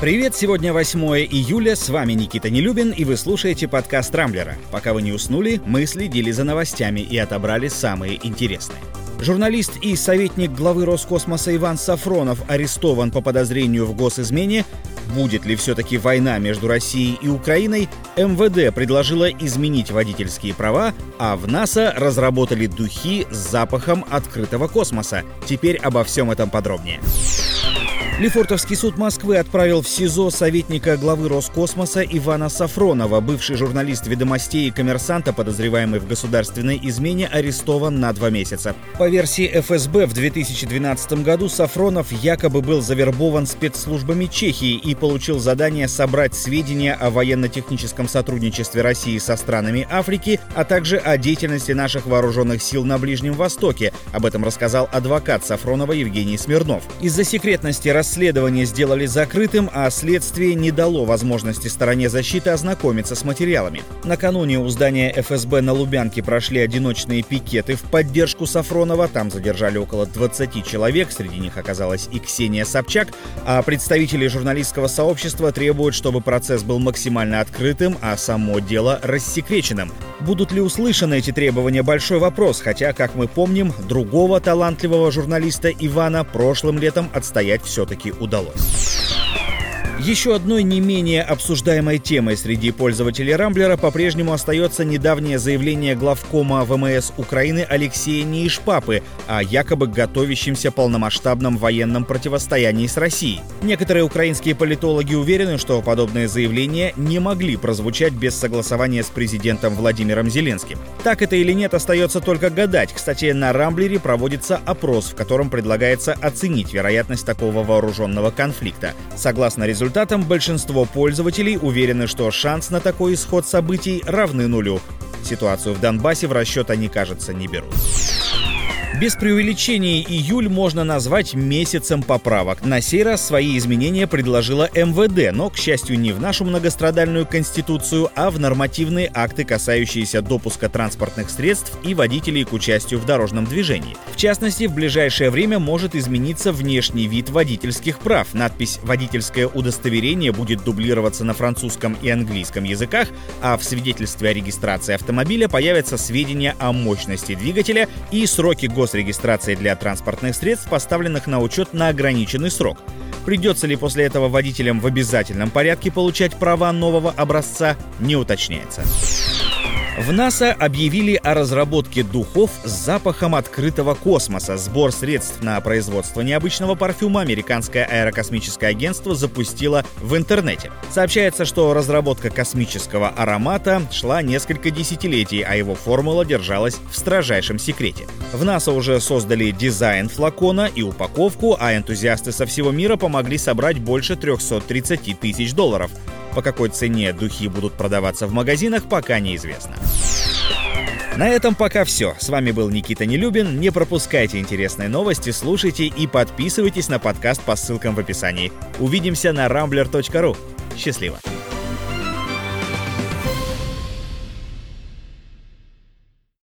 Привет, сегодня 8 июля, с вами Никита Нелюбин, и вы слушаете подкаст «Рамблера». Пока вы не уснули, мы следили за новостями и отобрали самые интересные. Журналист и советник главы Роскосмоса Иван Сафронов арестован по подозрению в госизмене. Будет ли все-таки война между Россией и Украиной? МВД предложила изменить водительские права, а в НАСА разработали духи с запахом открытого космоса. Теперь обо всем этом подробнее. Лефортовский суд Москвы отправил в СИЗО советника главы Роскосмоса Ивана Сафронова. Бывший журналист «Ведомостей» и коммерсанта, подозреваемый в государственной измене, арестован на два месяца. По версии ФСБ, в 2012 году Сафронов якобы был завербован спецслужбами Чехии и получил задание собрать сведения о военно-техническом сотрудничестве России со странами Африки, а также о деятельности наших вооруженных сил на Ближнем Востоке. Об этом рассказал адвокат Сафронова Евгений Смирнов. Из-за секретности расследование сделали закрытым, а следствие не дало возможности стороне защиты ознакомиться с материалами. Накануне у здания ФСБ на Лубянке прошли одиночные пикеты в поддержку Сафронова. Там задержали около 20 человек, среди них оказалась и Ксения Собчак, а представители журналистского сообщества требуют, чтобы процесс был максимально открытым, а само дело рассекреченным. Будут ли услышаны эти требования – большой вопрос, хотя, как мы помним, другого талантливого журналиста Ивана прошлым летом отстоять все-таки удалось. Еще одной не менее обсуждаемой темой среди пользователей Рамблера по-прежнему остается недавнее заявление главкома ВМС Украины Алексея Неишпапы о якобы готовящемся полномасштабном военном противостоянии с Россией. Некоторые украинские политологи уверены, что подобные заявления не могли прозвучать без согласования с президентом Владимиром Зеленским. Так это или нет, остается только гадать. Кстати, на Рамблере проводится опрос, в котором предлагается оценить вероятность такого вооруженного конфликта. Согласно результатам результатам большинство пользователей уверены, что шанс на такой исход событий равны нулю. Ситуацию в Донбассе в расчет они, кажется, не берут. Без преувеличений июль можно назвать месяцем поправок. На сей раз свои изменения предложила МВД, но, к счастью, не в нашу многострадальную конституцию, а в нормативные акты, касающиеся допуска транспортных средств и водителей к участию в дорожном движении. В частности, в ближайшее время может измениться внешний вид водительских прав. Надпись «Водительское удостоверение» будет дублироваться на французском и английском языках, а в свидетельстве о регистрации автомобиля появятся сведения о мощности двигателя и сроки госрегистрации для транспортных средств, поставленных на учет на ограниченный срок. Придется ли после этого водителям в обязательном порядке получать права нового образца, не уточняется. В НАСА объявили о разработке духов с запахом открытого космоса. Сбор средств на производство необычного парфюма американское аэрокосмическое агентство запустило в интернете. Сообщается, что разработка космического аромата шла несколько десятилетий, а его формула держалась в строжайшем секрете. В НАСА уже создали дизайн флакона и упаковку, а энтузиасты со всего мира помогли собрать больше 330 тысяч долларов. По какой цене духи будут продаваться в магазинах, пока неизвестно. На этом пока все. С вами был Никита Нелюбин. Не пропускайте интересные новости, слушайте и подписывайтесь на подкаст по ссылкам в описании. Увидимся на rambler.ru. Счастливо!